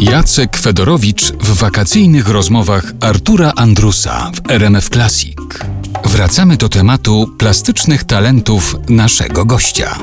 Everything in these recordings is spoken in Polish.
Jacek Fedorowicz w wakacyjnych rozmowach Artura Andrusa w RMF Classic. Wracamy do tematu plastycznych talentów naszego gościa.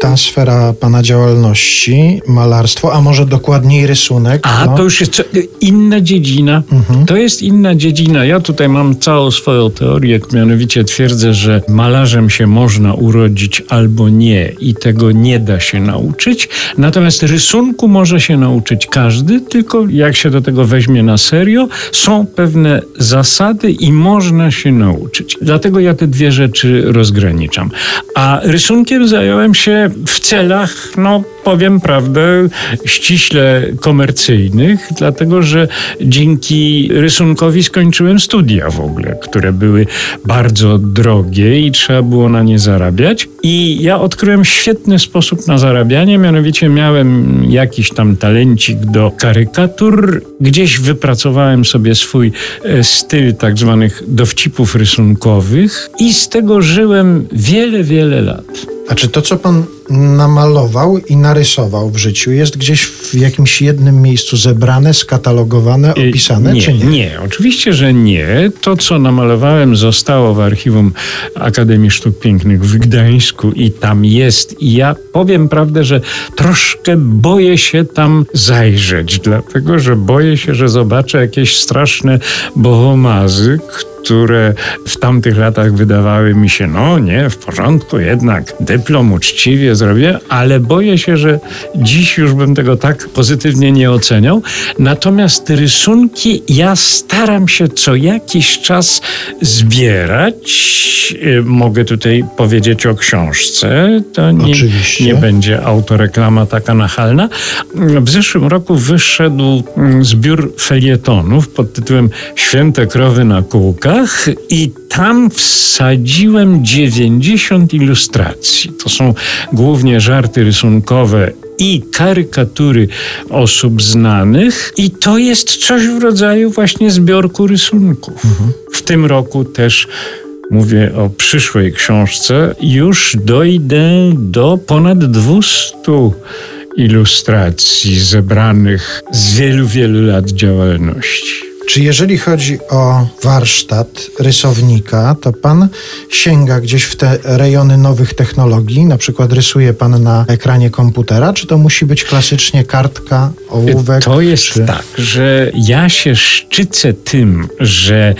Ta sfera pana działalności, malarstwo, a może dokładniej rysunek. A no. to już jest inna dziedzina. To jest inna dziedzina. Ja tutaj mam całą swoją teorię, mianowicie twierdzę, że malarzem się można urodzić albo nie i tego nie da się nauczyć. Natomiast rysunku może się nauczyć każdy, tylko jak się do tego weźmie na serio, są pewne zasady i można się nauczyć. Dlatego ja te dwie rzeczy rozgraniczam. A rysunkiem zająłem się w celach, no powiem prawdę, ściśle komercyjnych, dlatego że dzięki rysunkowi skończyłem studia w ogóle, które były bardzo drogie i trzeba było na nie zarabiać. I ja odkryłem świetny sposób na zarabianie, mianowicie miałem jakiś tam talencik do karykatur. Gdzieś wypracowałem sobie swój e, styl tak zwanych dowcipów rysunkowych i z tego żyłem wiele, wiele lat. A czy to, co pan namalował i narysował w życiu, jest gdzieś w jakimś jednym miejscu zebrane, skatalogowane, Y, opisane, nie, czy nie? Nie, oczywiście, że nie. To, co namalowałem, zostało w archiwum Akademii Sztuk Pięknych w Gdańsku i tam jest. I ja powiem prawdę, że troszkę boję się tam zajrzeć, dlatego że boję się, że zobaczę jakieś straszne bohomazy, które w tamtych latach wydawały mi się, no nie, w porządku, jednak dyplom uczciwie zrobię, ale boję się, że dziś już bym tego tak pozytywnie nie oceniał. Natomiast rysunki ja staram się co jakiś czas zbierać. Y, Mogę tutaj powiedzieć o książce. To nie, Oczywiście. nie będzie autoreklama taka nachalna. W zeszłym roku wyszedł mm, zbiór felietonów pod tytułem Święte krowy na i tam wsadziłem 90 ilustracji. To są głównie żarty rysunkowe i karykatury osób znanych i to jest coś w rodzaju właśnie zbiorku rysunków. W tym roku też mówię o przyszłej książce, już dojdę do ponad 200 ilustracji zebranych z wielu, wielu lat działalności. Czy jeżeli chodzi o warsztat rysownika, to pan sięga gdzieś w te rejony nowych technologii? Na przykład rysuje pan na ekranie komputera, czy to musi być klasycznie kartka, ołówek? To jest czy... tak, że ja się szczycę tym, że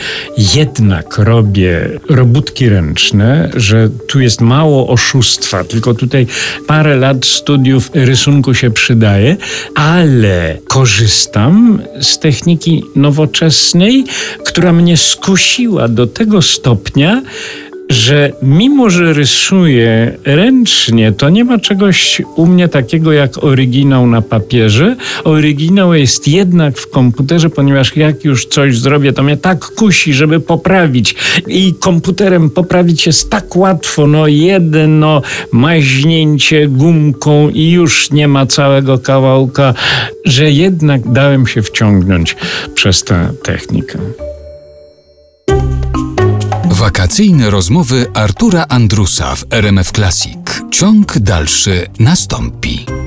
jednak robię robótki ręczne, że tu jest mało oszustwa, tylko tutaj parę lat studiów rysunku się przydaje, ale korzystam z techniki nowoczesnej, która mnie skusiła do tego stopnia, że mimo, że rysuję ręcznie, to nie ma czegoś u mnie takiego jak oryginał na papierze. Oryginał jest jednak w komputerze, ponieważ jak już coś zrobię, to mnie tak kusi, żeby poprawić. I komputerem poprawić jest tak łatwo. No jedno maźnięcie gumką i już nie ma całego kawałka, że jednak dałem się wciągnąć przez tę technikę. Wakacyjne rozmowy Artura Andrusa w RMF Classic. Ciąg dalszy nastąpi.